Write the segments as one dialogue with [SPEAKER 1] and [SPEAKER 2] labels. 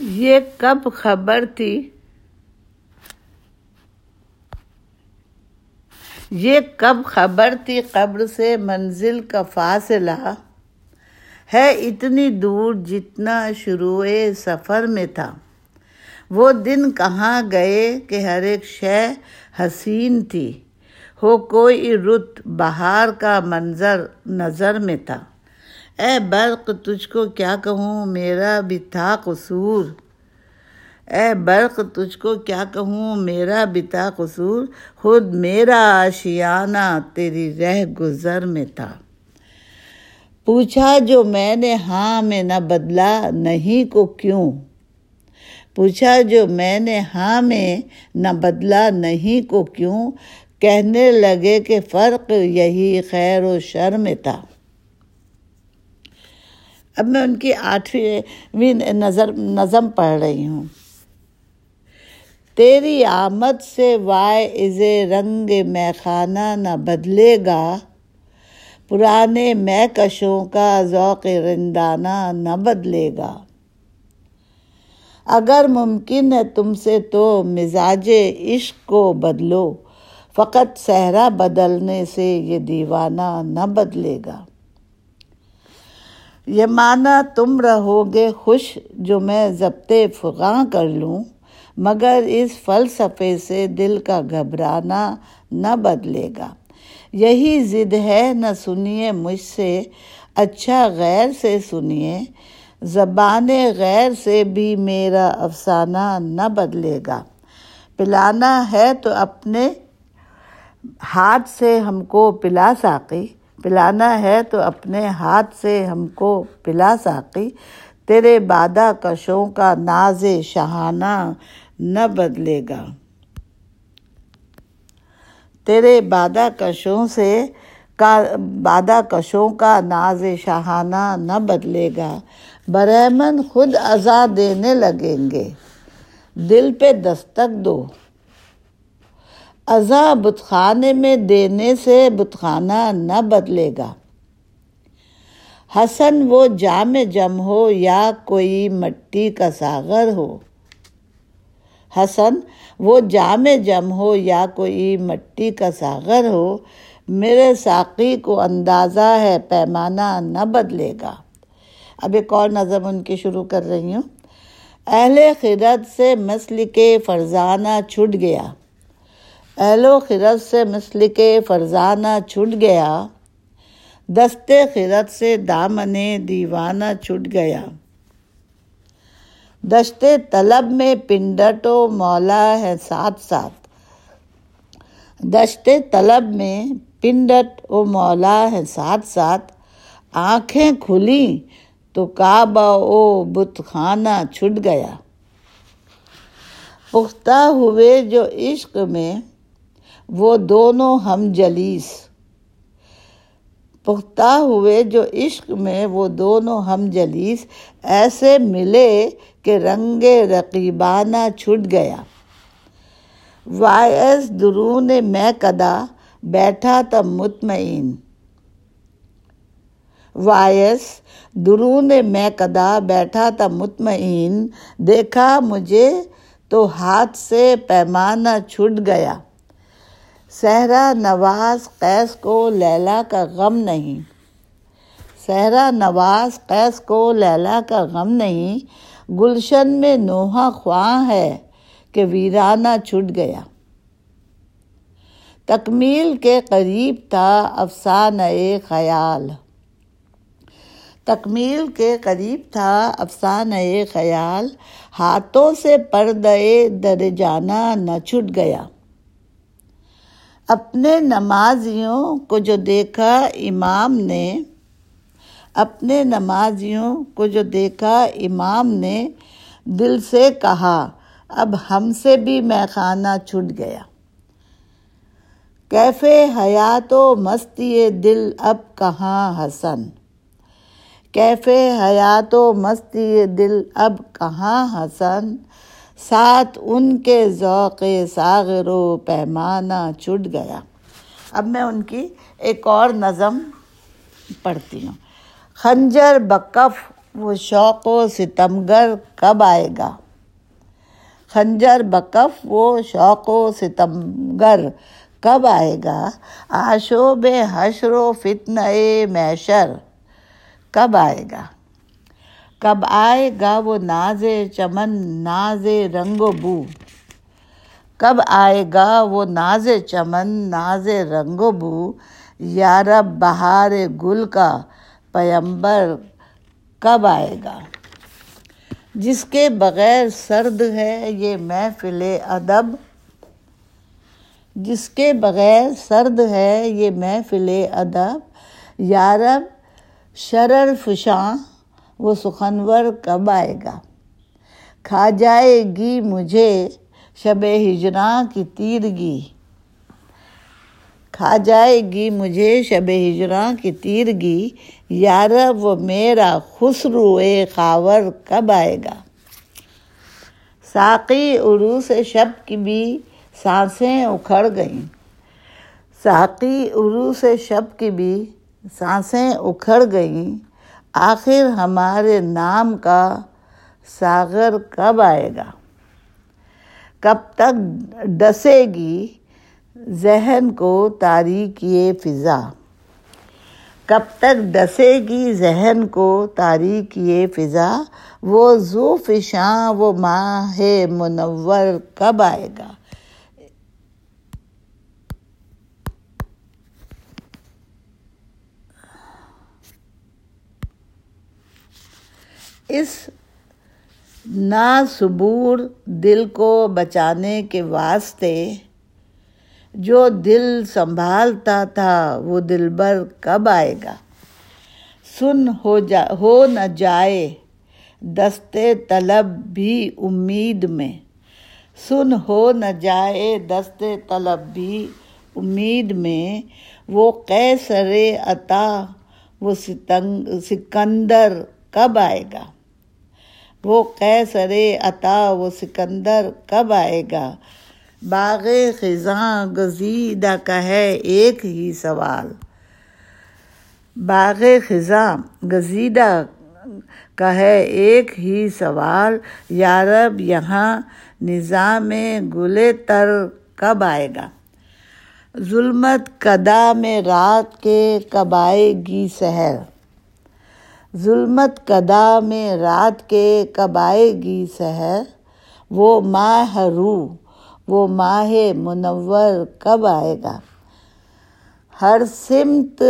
[SPEAKER 1] یہ کب خبر تھی؟ یہ کب خبر تھی قبر سے منزل کا فاصلہ؟ ہے اتنی دور جتنا شروع سفر میں تھا۔ وہ دن کہاں گئے کہ ہر ایک شے حسین تھی، ہو کوئی رت بہار کا منظر نظر میں تھا۔ اے برق، تجھ کو کیا کہوں؟ میرا بھی تھا قصور۔ اے برق، تجھ کو کیا کہوں؟ میرا بھی تھا قصور۔ خود میرا آشیانہ تیری رہ گزر میں تھا۔ پوچھا جو میں نے ہاں میں نہ بدلا، نہیں کو کیوں؟ پوچھا جو میں نے ہاں میں نہ بدلا، نہیں کو کیوں؟ کہنے لگے کہ فرق یہی خیر و شر میں تھا۔ اب میں ان کی آٹھویں نظر نظم پڑھ رہی ہوں۔ تیری آمد سے وائے از رنگ میں خانہ نہ بدلے گا۔ پرانے میں کشوں کا ذوق رندانہ نہ بدلے گا۔ اگر ممکن ہے تم سے تو مزاج عشق کو بدلو۔ فقط صحرا بدلنے سے یہ دیوانہ نہ بدلے گا۔ یہ معنی تم رہو گے خوش جو میں ضبط فغاں کر لوں، مگر اس فلسفے سے دل کا گھبرانا نہ بدلے گا۔ یہی ضد ہے، نہ سنیے مجھ سے اچھا غیر سے سنیے، زبان غیر سے بھی میرا افسانہ نہ بدلے گا۔ پلانا ہے تو اپنے ہاتھ سے ہم کو پلا ساقی۔ پلانا ہے تو اپنے ہاتھ سے ہم کو پلا ساقی، تیرے بادہ کشوں کا ناز شہانہ نہ بدلے گا۔ تیرے بادہ کشوں سے کا بادہ کشوں کا ناز شہانہ نہ بدلے گا۔ برہمن خود ازا دینے لگیں گے۔ دل پہ دستک دو۔ ازا بتخانے میں دینے سے بتخانہ نہ بدلے گا۔ حسن وہ جام جم ہو یا کوئی مٹی کا ساغر ہو۔ حسن وہ جام جم ہو یا کوئی مٹی کا ساغر ہو، میرے ساقی کو اندازہ ہے پیمانہ نہ بدلے گا۔ اب ایک اور نظم ان کی شروع کر رہی ہوں۔ اہل خرد سے مسل کے فرزانہ چھٹ گیا۔ اہل و خرد سے مسل کے فرزانہ چھٹ گیا، دستے خرد سے دامن دیوانہ چھٹ گیا۔ دشتے طلب میں پنڈٹ و مولا ہے ساتھ ساتھ۔ دشتے طلب میں پنڈٹ و مولا ہے ساتھ ساتھ۔ آنکھیں کھلی تو کعبہ او بت خانہ چھٹ گیا۔ پختہ ہوئے جو عشق میں وہ دونوں ہم جلیس۔ پختہ ہوئے جو عشق میں وہ دونوں ہم جلیس۔ ایسے ملے کہ رنگ رقیبانہ چھٹ گیا۔ وائس درون میں کدا بیٹھا تب مطمئن۔ وائس درون میں کدا بیٹھا تھا مطمئن۔ دیکھا مجھے تو ہاتھ سے پیمانہ چھٹ گیا۔ صحرا نواز قیس کو لیلا کا غم نہیں۔ صحرا نواز قیس کو لیلا کا غم نہیں۔ گلشن میں نوحہ خواہ ہے کہ ویرانہ چھٹ گیا۔ تکمیل کے قریب تھا افسانہ خیال۔ تکمیل کے قریب تھا افسانہ خیال۔ ہاتھوں سے پردے در جانا نہ چھٹ گیا۔ اپنے نمازیوں کو جو دیکھا امام نے، اپنے نمازیوں کو جو دیکھا امام نے، دل سے کہا، اب ہم سے بھی میں خانہ چھٹ گیا۔ کیفے حیات و مستی دل اب کہاں حسن؟ کیفے حیات و مستی دل اب کہاں حسن؟ ساتھ ان کے ذوق ساغر و پیمانہ چھٹ گیا۔ اب میں ان کی ایک اور نظم پڑھتی ہوں۔ خنجر بکف وہ شوق و ستمگر کب آئے گا؟ خنجر بکف وہ شوق و ستمگر کب آئے گا؟ آشوب حشر و فتن اے میشر کب آئے گا؟ کب آئے گا وہ ناز چمن، ناز رنگ و بو۔ کب آئے گا وہ ناز چمن، ناز رنگ و بو۔ یارب بہار گل کا پیمبر کب آئے گا؟ جس کے بغیر سرد ہے یہ محفل ادب۔ جس کے بغیر سرد ہے یہ محفل ادب۔ یارب شرر فشاں۔ وہ سخنور کب آئے گا؟ کھا جائے گی مجھے شب ہجراں کی تیرگی۔ کھا جائے گی مجھے شب ہجراں کی تیرگی۔ یارب وہ میرا خسرو خاور کب آئے گا؟ ساقی عروس شب کی بھی سانسیں اکھڑ گئیں۔ ساقی عروس شب کی بھی سانسیں اکھڑ گئیں۔ آخر ہمارے نام کا ساغر کب آئے گا؟ کب تک ڈسے گی ذہن کو تاریخی فضا؟ کب تک ڈسے گی ذہن کو تاریخی فضا؟ وہ ذوف شاں وہ ماہ منور کب آئے گا؟ اس ناصبور دل کو بچانے کے واسطے جو دل سنبھالتا تھا، وہ دل بر کب آئے گا؟ سن ہو جا، ہو نہ جائے دستے طلب بھی امید میں۔ سن ہو نہ جائے دستے طلب بھی امید میں۔ وہ قیصر عطا، وہ ستنگ، سکندر کب آئے گا؟ وہ قیصر عطا وہ سکندر کب آئے گا؟ باغ خزاں گزیدہ کا ہے ایک ہی سوال۔ باغ خزاں گزیدہ کا ہے ایک ہی سوال یارب یہاں نظام گل تر کب آئے گا؟ ظلمت کدا میں رات کے کب آئے گی سحر؟ ظلمت کدا میں رات کے کب آئے گی سحر، وہ ماہ رو، وہ ماہ منور کب آئے گا؟ ہر سمت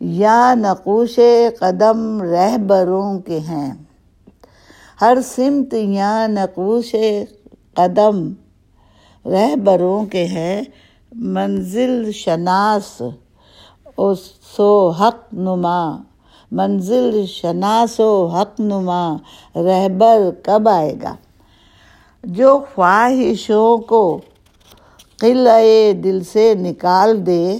[SPEAKER 1] یا نقوش قدم رہبروں کے ہیں۔ ہر سمت یا نقوش قدم رہبروں کے ہیں۔ منزل شناس سو حق نما۔ منزل شناس و حق نما رہبر کب آئے گا؟ جو خواہشوں کو قلعے دل سے نکال دے،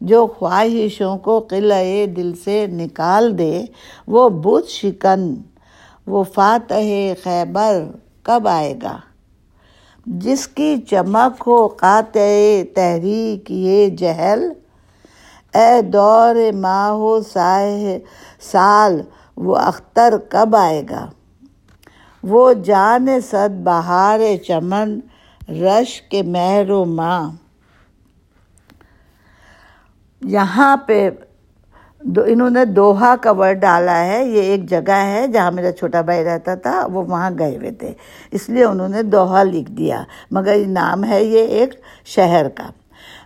[SPEAKER 1] جو خواہشوں کو قلعے دل سے نکال دے، وہ بت شکن، وہ فاتح خیبر کب آئے گا؟ جس کی چمک ہو قاطع تحریک یہ جہل اے دور ماہو سائے سال، وہ اختر کب آئے گا؟ وہ جان صد بہار چمن، رش کے مہر و ماں یہاں پہ دو، انہوں نے دوہا کا ورڈ ڈالا ہے، یہ ایک جگہ ہے جہاں میرا چھوٹا بھائی رہتا تھا، وہ وہاں گئے ہوئے تھے۔ اس لیے انہوں نے دوہا لکھ دیا، مگر یہ نام ہے یہ ایک شہر کا۔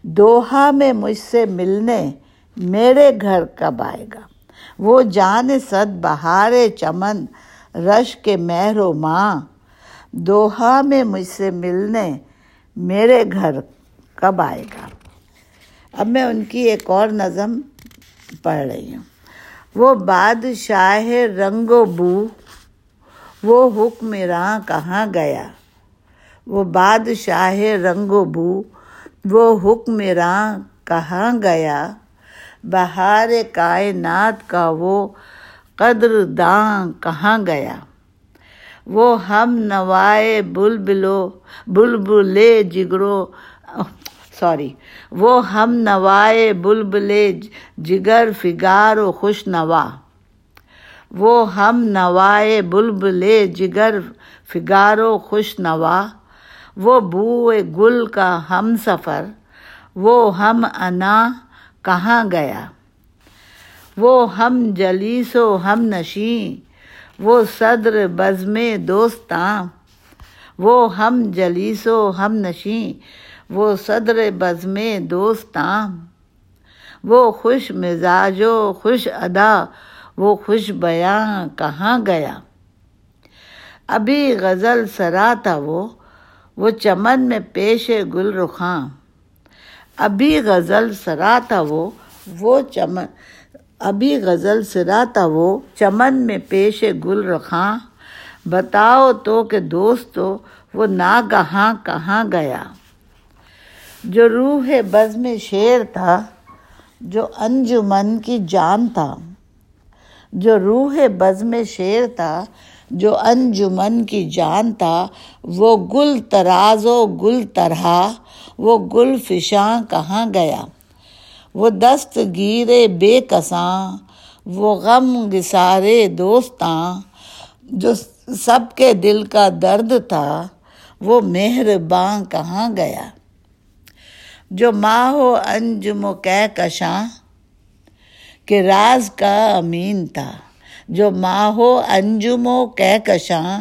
[SPEAKER 1] دوہا میں مجھ سے ملنے میرے گھر کب آئے گا؟ وہ جان صد بہار چمن، رش کے مہر و ماں۔ دوہا میں مجھ سے ملنے میرے گھر کب آئے گا؟ اب میں ان کی ایک اور نظم پڑھ رہی ہوں۔ وہ بادشاہ رنگ و بو، وہ حکمراں کہاں گیا؟ وہ بادشاہ رنگ و بو وہ حکمراں کہاں گیا؟ بہار کائنات کا وہ قدر داں کہاں گیا؟ وہ ہم نوائے بلبلو، بلبلے جگرو، سوری، وہ ہم نوائے بلبلے جگر فگار و خوش نوا۔ وہ ہم نوائے بلبلے جگر فگارو خوش نوا۔ وہ بوئے گل کا ہم سفر، وہ ہم انا کہاں گیا؟ وہ ہم جلیس و ہم نشیں، وہ صدر بزم دوستاں، وہ ہم جلیس و ہم نشیں، وہ صدر بزم دوستاں۔ وہ خوش مزاج و خوش ادا، وہ خوش بیاں کہاں گیا؟ ابھی غزل سرا تھا وہ وہ چمن میں پیش گل رخاں ابھی غزل سرا تھا وہ وہ چمن، ابھی غزل سرا تھا وہ، چمن میں پیش گل رخاں بتاؤ تو کہ دوستو وہ ناگہاں کہاں گیا۔ جو روح بز میں شیر تھا، جو انجمن کی جان تھا۔ جو روح بز میں شیر تھا جو انجمن کی جان تھا، وہ گل تراز و گل طرح، وہ گل فشاں کہاں گیا؟ وہ دست گیرے بے کساں، وہ غم گسارے دوستاں، جو سب کے دل کا درد تھا، وہ مہرباں کہاں گیا؟ جو ماہ و انجم و کہکشاں، کہ راز کا امین تھا۔ جو ماہ و انجم و کہکشاں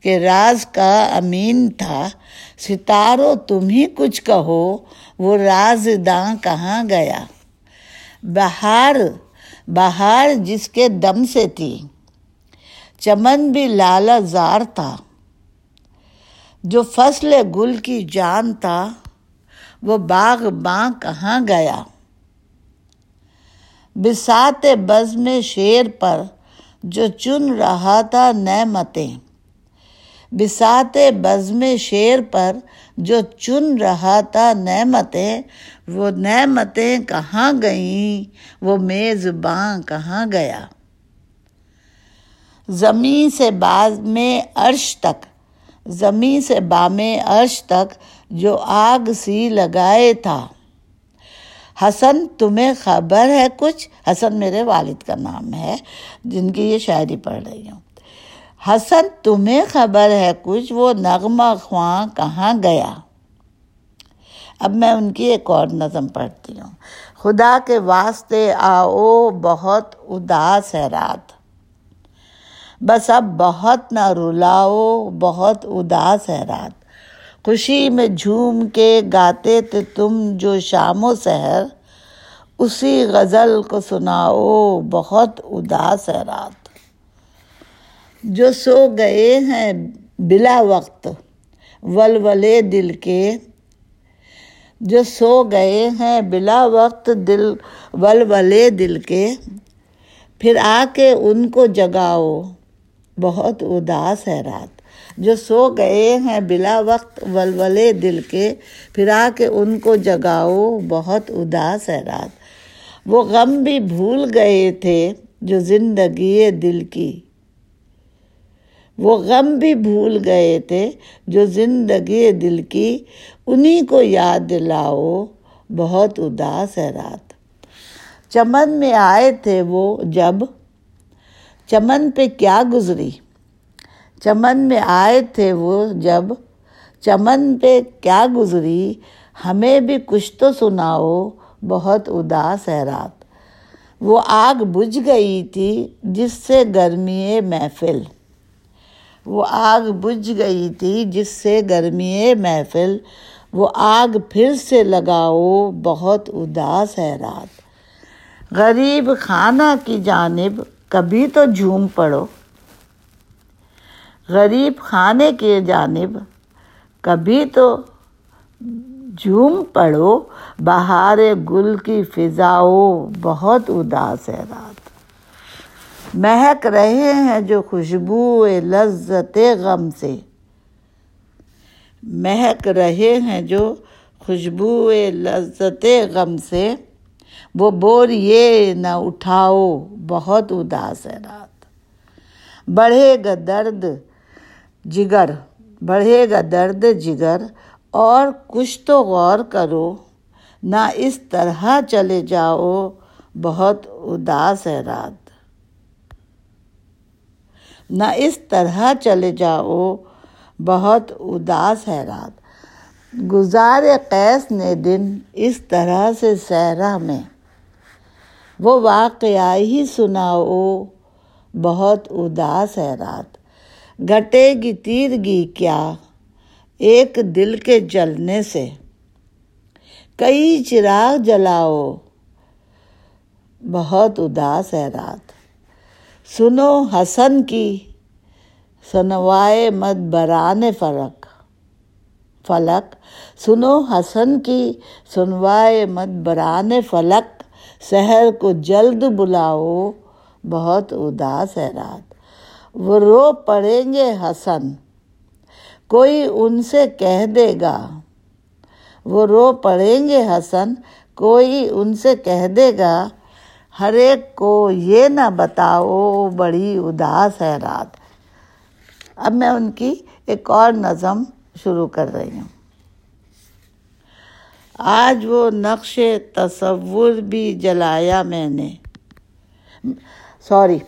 [SPEAKER 1] کہ راز کا امین تھا، ستارو تم ہی کچھ کہو، وہ راز داں کہاں گیا؟ بہار بہار جس کے دم سے تھی، چمن بھی لالا زار تھا۔ جو فصل گل کی جان تھا، وہ باغ باں کہاں گیا؟ بسات بز میں شیر پر جو چن رہا تھا نعمتیں۔ بسات بزم شیر پر جو چن رہا تھا نعمتیں، وہ نعمتیں کہاں گئیں؟ وہ میزباں کہاں گیا؟ زمیں سے باز میں عرش تک زمیں سے بام عرش تک جو آگ سی لگائے تھا۔ حسن، تمہیں خبر ہے کچھ؟ حسن میرے والد کا نام ہے، جن کی یہ شاعری پڑھ رہی ہوں۔ حسن، تمہیں خبر ہے کچھ؟ وہ نغمہ خواں کہاں گیا؟ اب میں ان کی ایک اور نظم پڑھتی ہوں۔ خدا کے واسطے آؤ، بہت اداس ہے رات۔ بس اب بہت نہ رلاؤ، بہت اداس ہے رات۔ خوشی میں جھوم کے گاتے تھے تم جو شام و سحر۔ اسی غزل کو سناؤ، بہت اداس ہے رات۔ جو سو گئے ہیں بلا وقت، ولولے دل کے۔ جو سو گئے ہیں بلا وقت دل، ولولے دل کے۔ پھر آ کے ان کو جگاؤ، بہت اداس ہے رات۔ جو سو گئے ہیں بلا وقت ولولے دل کے، پھر آ کے ان کو جگاؤ، بہت اداس ہے رات۔ وہ غم بھی بھول گئے تھے جو زندگی دل کی۔ وہ غم بھی بھول گئے تھے جو زندگی دل کی۔ انہی کو یاد دلاؤ، بہت اداس ہے رات۔ چمن میں آئے تھے وہ جب، چمن پہ کیا گزری؟ چمن میں آئے تھے وہ جب چمن پہ کیا گزری، ہمیں بھی کچھ تو سناؤ، بہت اداس ہے رات۔ وہ آگ بجھ گئی تھی جس سے گرمی محفل۔ وہ آگ بجھ گئی تھی جس سے گرمی محفل۔ وہ آگ پھر سے لگاؤ، بہت اداس ہے رات۔ غریب خانہ کی جانب کبھی تو جھوم پڑو۔ غریب خانے کے جانب، کبھی تو جھوم پڑو، بہار گل کی فضاؤ، بہت اداس ہے رات۔ مہک رہے ہیں جو خوشبو لذت غم سے۔ مہک رہے ہیں جو خوشبو لذت غم سے۔ وہ بور یہ نہ اٹھاؤ، بہت اداس ہے رات۔ بڑھے گا درد جگر، بڑھے گا درد جگر اور کچھ تو غور کرو۔ نہ اس طرح چلے جاؤ، بہت اداس ہے رات۔ نہ اس طرح چلے جاؤ، بہت اداس ہے رات۔ گزار قیس نے دن اس طرح سے صحرا میں۔ وہ واقعہ ہی سناؤ، بہت اداس ہے رات۔ گھٹے گی تیرگی کیا ایک دل کے جلنے سے۔ کئی چراغ جلاؤ۔ بہت اداس ہے رات۔ سنو حسن کی سنوائے مت بران فرق۔ فلک۔ سنو حسن کی سنوائے مت بران فلک۔ سحر کو جلد بلاؤ۔ بہت اداس ہے رات۔ وہ رو پڑیں گے حسن۔ کوئی ان سے کہہ دے گا۔ وہ رو پڑیں گے حسن۔ کوئی ان سے کہہ دے گا۔ ہر ایک کو یہ نہ بتاؤ بڑی اداس ہے رات۔ اب میں ان کی ایک اور نظم شروع کر رہی ہوں۔ آج وہ نقش تصور بھی جلایا میں نے۔ سوری۔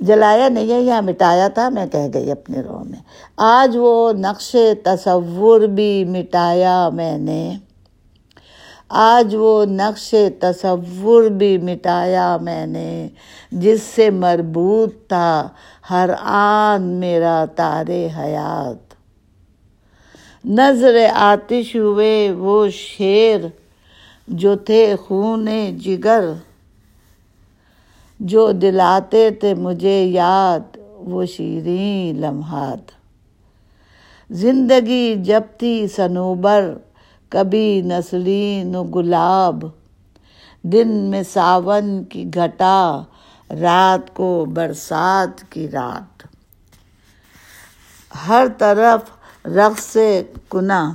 [SPEAKER 1] جلایا نہیں ہے، یہاں مٹایا تھا، میں کہہ گئی اپنے روح میں۔ آج وہ نقش تصور بھی مٹایا میں نے۔ آج وہ نقش تصور بھی مٹایا میں نے۔ جس سے مربوط تھا ہر آن میرا تار حیات۔ نظر آتش ہوئے وہ شیر جو تھے خون جگر۔ جو دلاتے تھے مجھے یاد، وہ شیریں لمحات۔ زندگی جب تھی سنوبر، کبھی نسرین و گلاب۔ دن میں ساون کی گھٹا، رات کو برسات کی رات۔ ہر طرف رقص کنا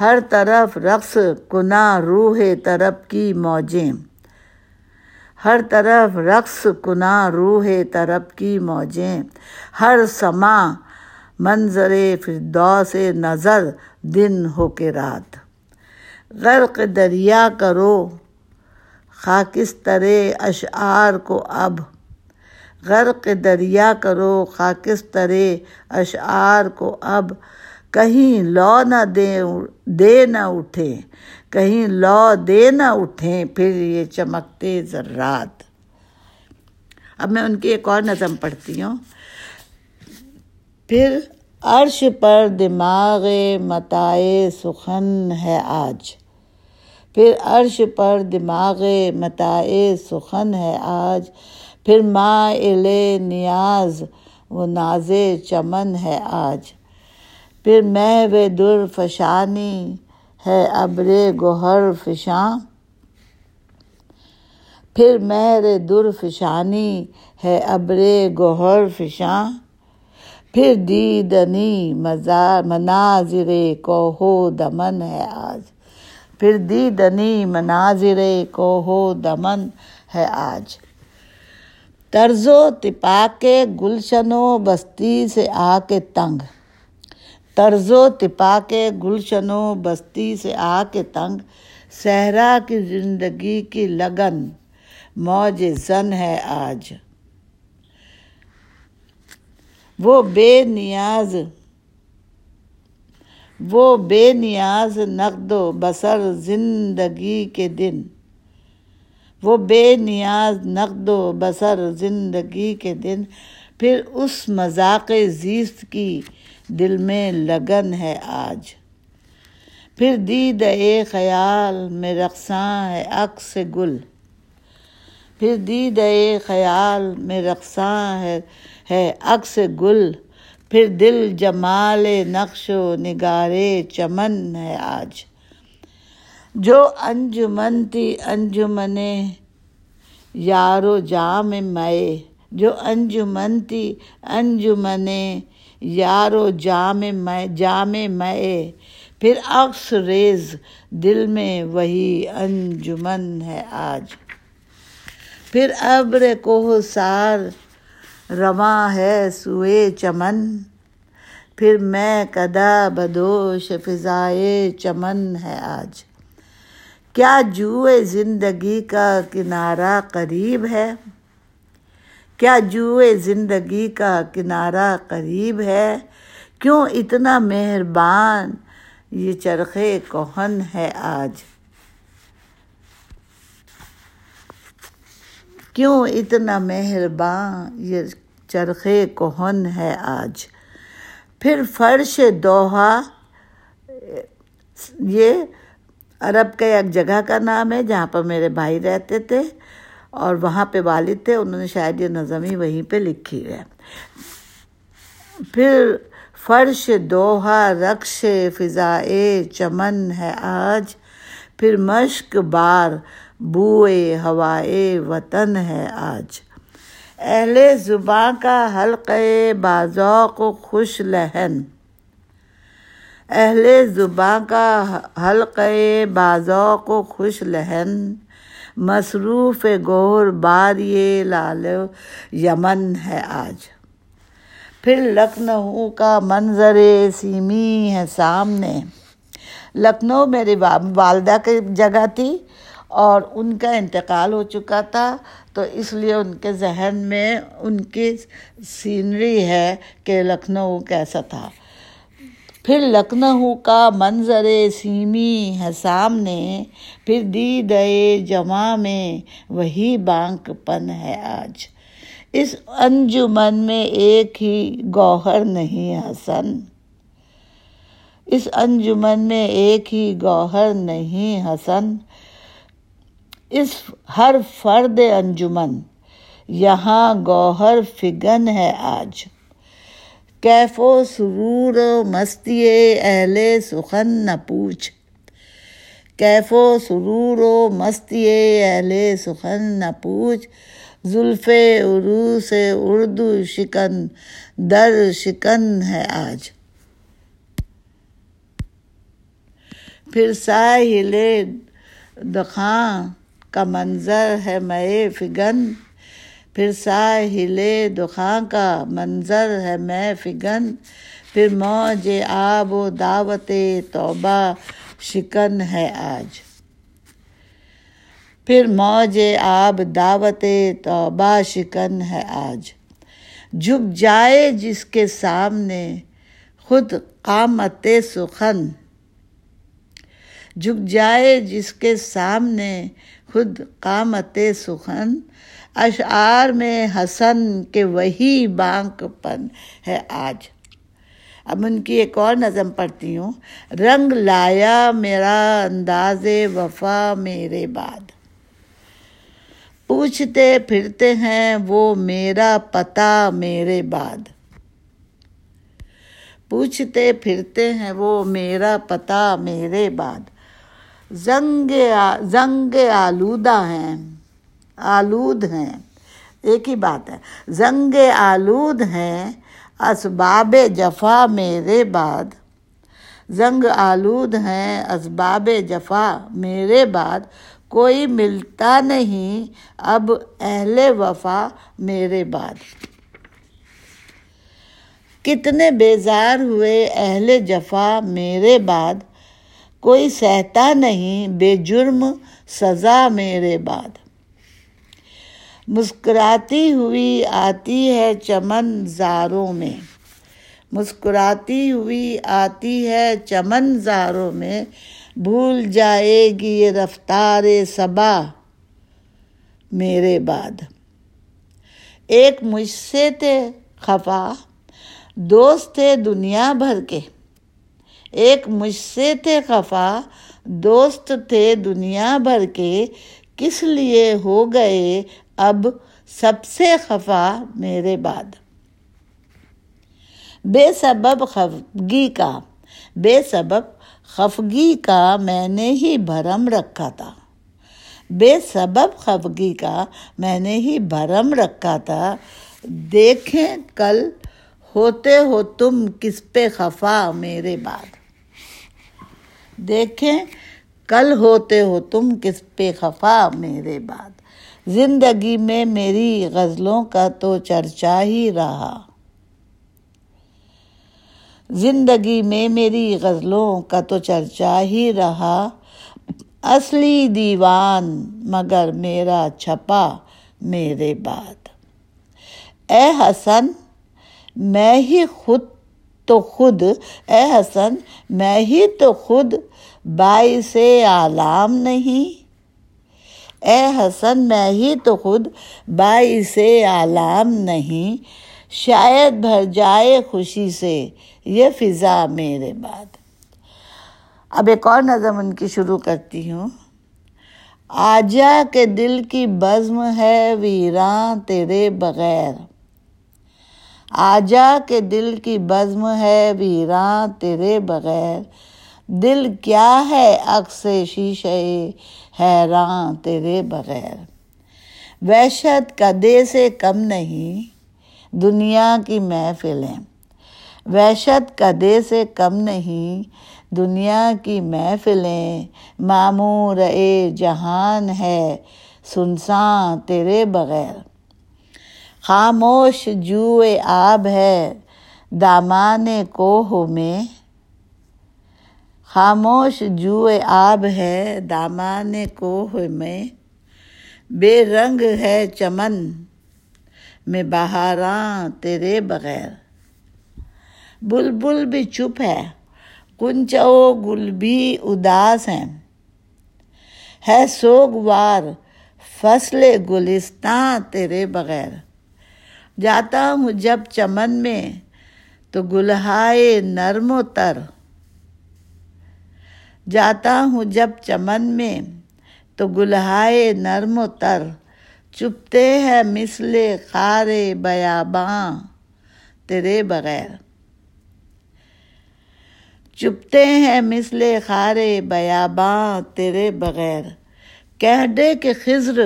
[SPEAKER 1] ہر طرف رقص کنا روح طرف کی موجیں۔ ہر طرف رقص کنا روح طرف کی موجیں، ہر سما منظر فردو سے نظر دن ہو کے رات۔ غرق دریا کرو، خاکستر اشعار کو اب۔ غرق دریا کرو، خاکستر اشعار کو اب۔ کہیں لو نہ دے دے نہ اٹھے۔ کہیں لو دے نہ اٹھیں، پھر یہ چمکتے ذرات۔ اب میں ان کی ایک اور نظم پڑھتی ہوں۔ پھر عرش پر دماغ متائے سخن ہے آج۔ پھر عرش پر دماغ متائے سخن ہے آج۔ پھر ماں نیاز وہ ناز چمن ہے آج۔ پھر محو در فشانی ہے ابر گوہر فشاں۔ پھر مہر در فشانی ہے ابر گوہر فشاں۔ پھر دیدنی مزار، مناظر کوہو دمن ہے آج۔ پھر دیدنی مناظر کوہو دمن ہے آج۔ طرز و تپا کے گلشن و بستی سے آ کے تنگ۔ طرز و تپا کے گلشن و بستی سے آ کے تنگ، صحرا کی زندگی کی لگن، موج زن ہے آج۔ وہ بے نیاز، وہ بے نیاز نقد و بسر زندگی کے دن۔ وہ بے نیاز نقد و بسر زندگی کے دن۔ پھر اس مذاق زیست کی دل میں لگن ہے آج۔ پھر دید اے خیال، میں رقصاں ہے عکس گل۔ پھر دید اے خیال، میں رقصاں ہے ہے عکس گل۔ پھر دل جمال نقش و نگارے چمن ہے آج۔ جو انجمن تھی انجمن یارو جام مئے۔ جو انجمن تھی انجمن یارو جام میں، جام مئے پھر عکس ریز، دل میں وہی انجمن ہے آج۔ پھر ابر کوہ سار، رواں ہے سوئے چمن۔ پھر میں کدا بدوش، فضائے چمن ہے آج۔ کیا جوئے زندگی کا کنارہ قریب ہے؟ کیا جوئے زندگی کا کنارہ قریب ہے؟ کیوں اتنا مہربان یہ چرخے کوہن ہے آج؟ کیوں اتنا مہربان یہ چرخے کوہن ہے آج؟ پھر فرش دوہا، یہ عرب کا ایک جگہ کا نام ہے جہاں پر میرے بھائی رہتے تھے۔ اور وہاں پہ والد تھے، انہوں نے شاید یہ نظم ہی وہیں پہ لکھی ہے۔ پھر فرش دوہا، رقش فضائے، چمن ہے آج۔ پھر مشق بار، بوئے ہوائے، وطن ہے آج۔ اہل زباں کا حلقے بازوق و خوش لہن۔ اہل زباں کا حلقے بازوق و خوش لہن۔ مصروف گور باری لال یمن ہے آج۔ پھر لکھنؤ کا منظر سیمی ہے سامنے۔ لکھنؤ میری والدہ کی جگہ تھی اور ان کا انتقال ہو چکا تھا، تو اس لیے ان کے ذہن میں ان کی سینری ہے کہ لکھنؤ کیسا تھا۔ پھر لکھنؤ کا منظر سیمی ہے سامنے، پھر دی دے جمع میں وہی بانک پن ہے آج۔ اس انجمن میں ایک ہی گوہر نہیں حسن۔ اس انجمن میں ایک ہی گوہر نہیں حسن۔ اس ہر فرد انجمن، یہاں گوہر فگن ہے آج۔ کیف و سرور و مستی اہل سخن نہ پوچھ۔ کیف و سرور و مستی اہل سخن نہ پوچھ۔ زلف عرو سے اردو شکن، در شکن ہے آج۔ پھر ساحل دخاں کا منظر ہے مئے فگن۔ پھر ساحل دخاں کا منظر ہے میں فگن پھر موج آب و دعوت توبہ شکن ہے آج۔ پھر موج آب دعوت توبہ شکن ہے آج۔ جھک جائے جس کے سامنے خود قامت سخن۔ جھک جائے جس کے سامنے خود قامت سخن۔ اشعار میں حسن کے وہی بانک پن ہے آج۔ اب ان کی ایک اور نظم پڑھتی ہوں۔ رنگ لایا میرا انداز وفا میرے بعد۔ پوچھتے پھرتے ہیں وہ میرا پتہ میرے بعد۔ پوچھتے پھرتے ہیں وہ میرا پتہ میرے بعد۔ زنگ زنگ آلودہ ہیں۔ آلود ہیں۔ ایک ہی بات ہے۔ زنگ آلود ہیں، اسباب جفا میرے بعد۔ زنگ آلود ہیں، اسباب جفا میرے بعد۔ کوئی ملتا نہیں، اب اہل وفا میرے بعد۔ کتنے بیزار ہوئے اہل جفا میرے بعد۔ کوئی سہتا نہیں، بے جرم سزا میرے بعد۔ مسکراتی ہوئی آتی ہے چمن زاروں میں۔ مسکراتی ہوئی آتی ہے چمن زاروں میں۔ بھول جائے گی یہ رفتار صبا میرے بعد۔ ایک مجھ سے تھے خفا، دوست تھے دنیا بھر کے۔ ایک مجھ سے تھے خفا، دوست تھے دنیا بھر کے۔ کس لیے ہو گئے اب سب سے خفا میرے بعد۔ بے سبب خفگی کا، بے سبب خفگی کا میں نے ہی بھرم رکھا تھا۔ بے سبب خفگی کا میں نے ہی بھرم رکھا تھا۔ دیکھیں کل ہوتے ہو تم کس پہ خفا میرے بعد۔ دیکھیں کل ہوتے ہو تم کس پہ خفا میرے بعد۔ زندگی میں میری غزلوں کا تو چرچا ہی رہا۔ زندگی میں میری غزلوں کا تو چرچا ہی رہا۔ اصلی دیوان مگر میرا چھپا میرے بعد۔ اے حسن، میں ہی خود تو خود، اے حسن، میں ہی تو خود باعث عالام نہیں۔ اے حسن، میں ہی تو خود باعث عالام نہیں، شاید بھر جائے خوشی سے یہ فضا میرے بعد۔ اب ایک اور نظم ان کی شروع کرتی ہوں۔ آجا کے دل کی بزم ہے ویراں تیرے بغیر۔ آجا کے دل کی بزم ہے ویراں تیرے بغیر۔ دل کیا ہے عکس شیشے؟ حیراں تیرے بغیر۔ وحشت کدے سے کم نہیں، دنیا کی محفلیں۔ وحشت کدے سے کم نہیں، دنیا کی محفلیں۔ معمور اے جہان ہے، سنساں تیرے بغیر۔ خاموش جوئے آب ہے، دامان کوہ میں۔ خاموش جوئے آب ہے، دامان کوہ میں۔ بے رنگ ہے چمن میں بہاراں تیرے بغیر۔ بلبل بھی چپ ہے کنچو گل بھی اداس ہیں۔ ہے سوگوار فصل گلستان تیرے بغیر۔ جاتا ہوں جب چمن میں تو گلہائے نرم و تر۔ جاتا ہوں جب چمن میں۔ تو گلہائے نرم و تر چپتے ہیں مثل خار بیاباں تیرے بغیر۔ چپتے ہیں مثل خار بیاباں تیرے بغیر۔ کہہ دے کہ خضر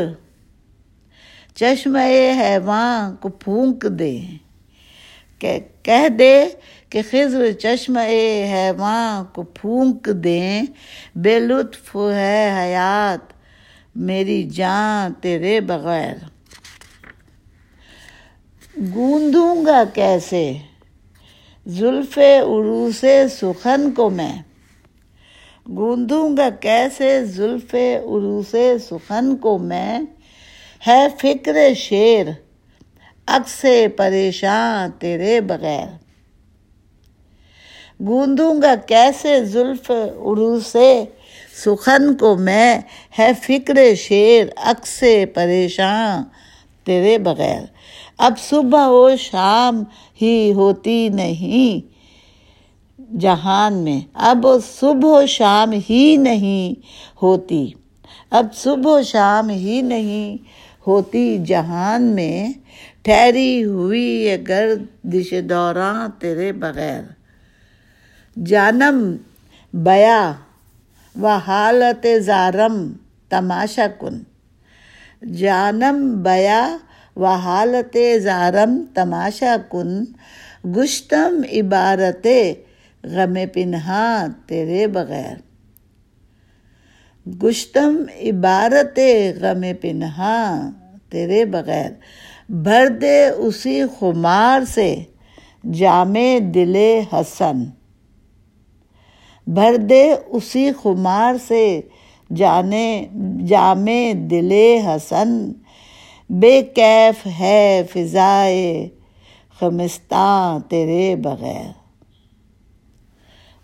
[SPEAKER 1] چشمے حیواں کو پھونک دے۔ کہہ دے کہ خضر چشم حیواں کو پھونک دیں، بے لطف ہے حیات میری جان تیرے بغیر۔ گوندوں گا کیسے؟ زلف عروس سخن کو میں۔ گوندوں گا کیسے؟ زلف عروس سخن کو میں۔ ہے فکر شیر اکس پریشان تیرے بغیر۔ گوندوں گا کیسے زلف عروس سخن کو میں ہے فکر شیر اکس پریشان تیرے بغیر۔ اب صبح و شام ہی ہوتی نہیں جہان میں۔ اب صبح و شام ہی نہیں ہوتی۔ اب صبح و شام ہی نہیں ہوتی جہان میں۔ ٹھہری ہوئی یہ گردش دوراں تیرے بغیر۔ جانم بیا و حالت زارم تماشا کن۔ جانم بیا و حالت زارم تماشا کن۔ گشتم عبارت غم پنہا تیرے بغیر۔ گشتم عبارت غم پنہا تیرے بغیر۔ بھر دے اسی خمار سے، جامع دل حسن۔ بھر دے اسی خمار سے، جانے، جامع دل حسن۔ بے کیف ہے فضائے خمستان تیرے بغیر۔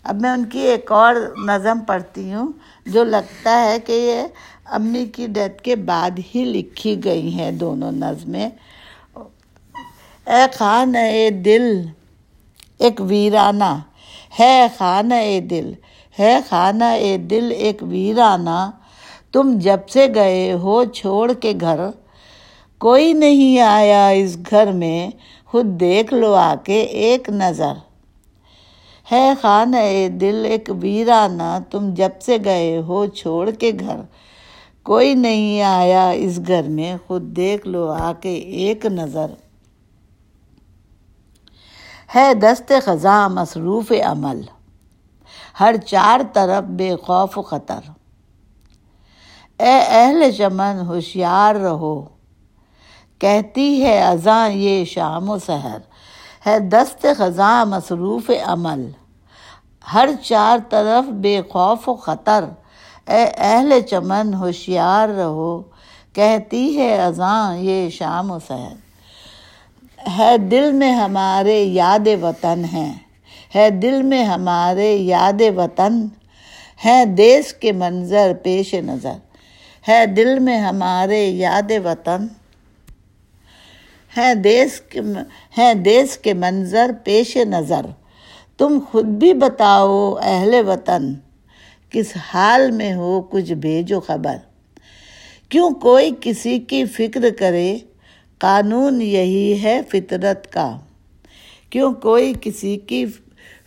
[SPEAKER 1] اب میں ان کی ایک اور نظم پڑھتی ہوں، جو لگتا ہے کہ یہ امی کی ڈیتھ کے بعد ہی لکھی گئی ہیں دونوں نظمیں۔ اے خان، اے دل، ایک ویرانہ۔ ہے خانہ اے دل۔ ہے خانہ اے دل، ایک ویرانہ۔ تم جب سے گئے ہو چھوڑ کے گھر، کوئی نہیں آیا اس گھر میں۔ خود دیکھ لو آ کے ایک نظر۔ ہے خانہ اے دل، ایک ویرانہ۔ تم جب سے گئے ہو چھوڑ کے گھر، کوئی نہیں آیا اس گھر میں۔ خود دیکھ لو آ کے ایک نظر۔ ہے دست خزاں مصروف عمل۔ ہر چار طرف بے خوف و خطر۔ اے اہل چمن، ہوشیار رہو۔ کہتی ہے اذاں یہ شام و سحر۔ ہے دست خزاں مصروف عمل۔ ہر چار طرف بے خوف و خطر۔ اے اہل چمن، ہوشیار رہو۔ کہتی ہے اذاں یہ شام و سحر۔ ہے دل میں ہمارے یاد وطن ہیں، ہے دل میں ہمارے یاد وطن ہے دیس کے منظر پیش نظر، ہے دل میں ہمارے یاد وطن ہے دیس کے ہے دیس کے منظر پیش نظر۔ تم خود بھی بتاؤ اہل وطن، کس حال میں ہو کچھ بھیجو خبر۔ کیوں کوئی کسی کی فکر کرے قانون یہی ہے فطرت کا۔ کیوں کوئی کسی کی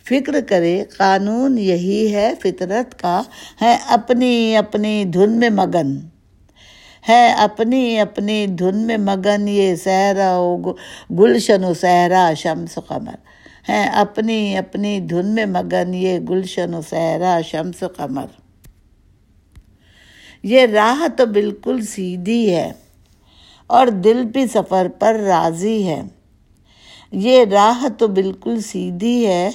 [SPEAKER 1] فکر کرے، قانون یہی ہے فطرت کا۔ ہے اپنی اپنی دھن میں مگن۔ ہے اپنی اپنی دھن میں مگن، یہ صحرا و گلشن و صحرا، شمس و قمر۔ ہے اپنی اپنی دھن میں مگن، یہ گلشن و صحرا، شمس و قمر۔ یہ راہ تو بالکل سیدھی ہے۔ اور دل بھی سفر پر راضی ہے۔ یہ راہ تو بالکل سیدھی ہے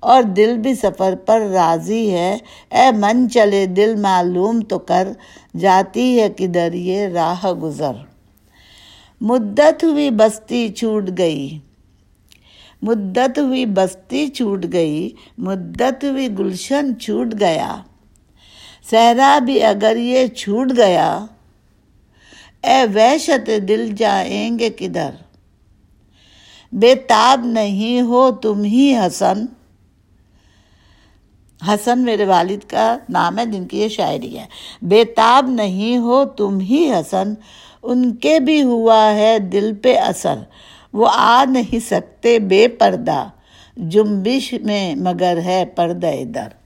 [SPEAKER 1] اور دل بھی سفر پر راضی ہے۔ اے من چلے، دل معلوم تو کر، جاتی ہے کدھر یہ راہ گزر۔ مدت ہوئی بستی چھوٹ گئی۔ مدت ہوئی بستی چھوٹ گئی۔ مدت ہوئی گلشن چھوٹ گیا۔ صحرا بھی اگر یہ چھوٹ گیا اے وحشت دل جائیں گے کدھر؟ بے تاب نہیں ہو تم ہی حسن۔ حسن میرے والد کا نام ہے، جن کی یہ شاعری ہے۔ بے تاب نہیں ہو تم ہی حسن، ان کے بھی ہوا ہے دل پہ اثر۔ وہ آ نہیں سکتے بے پردہ، جنبش میں مگر ہے پردہ در۔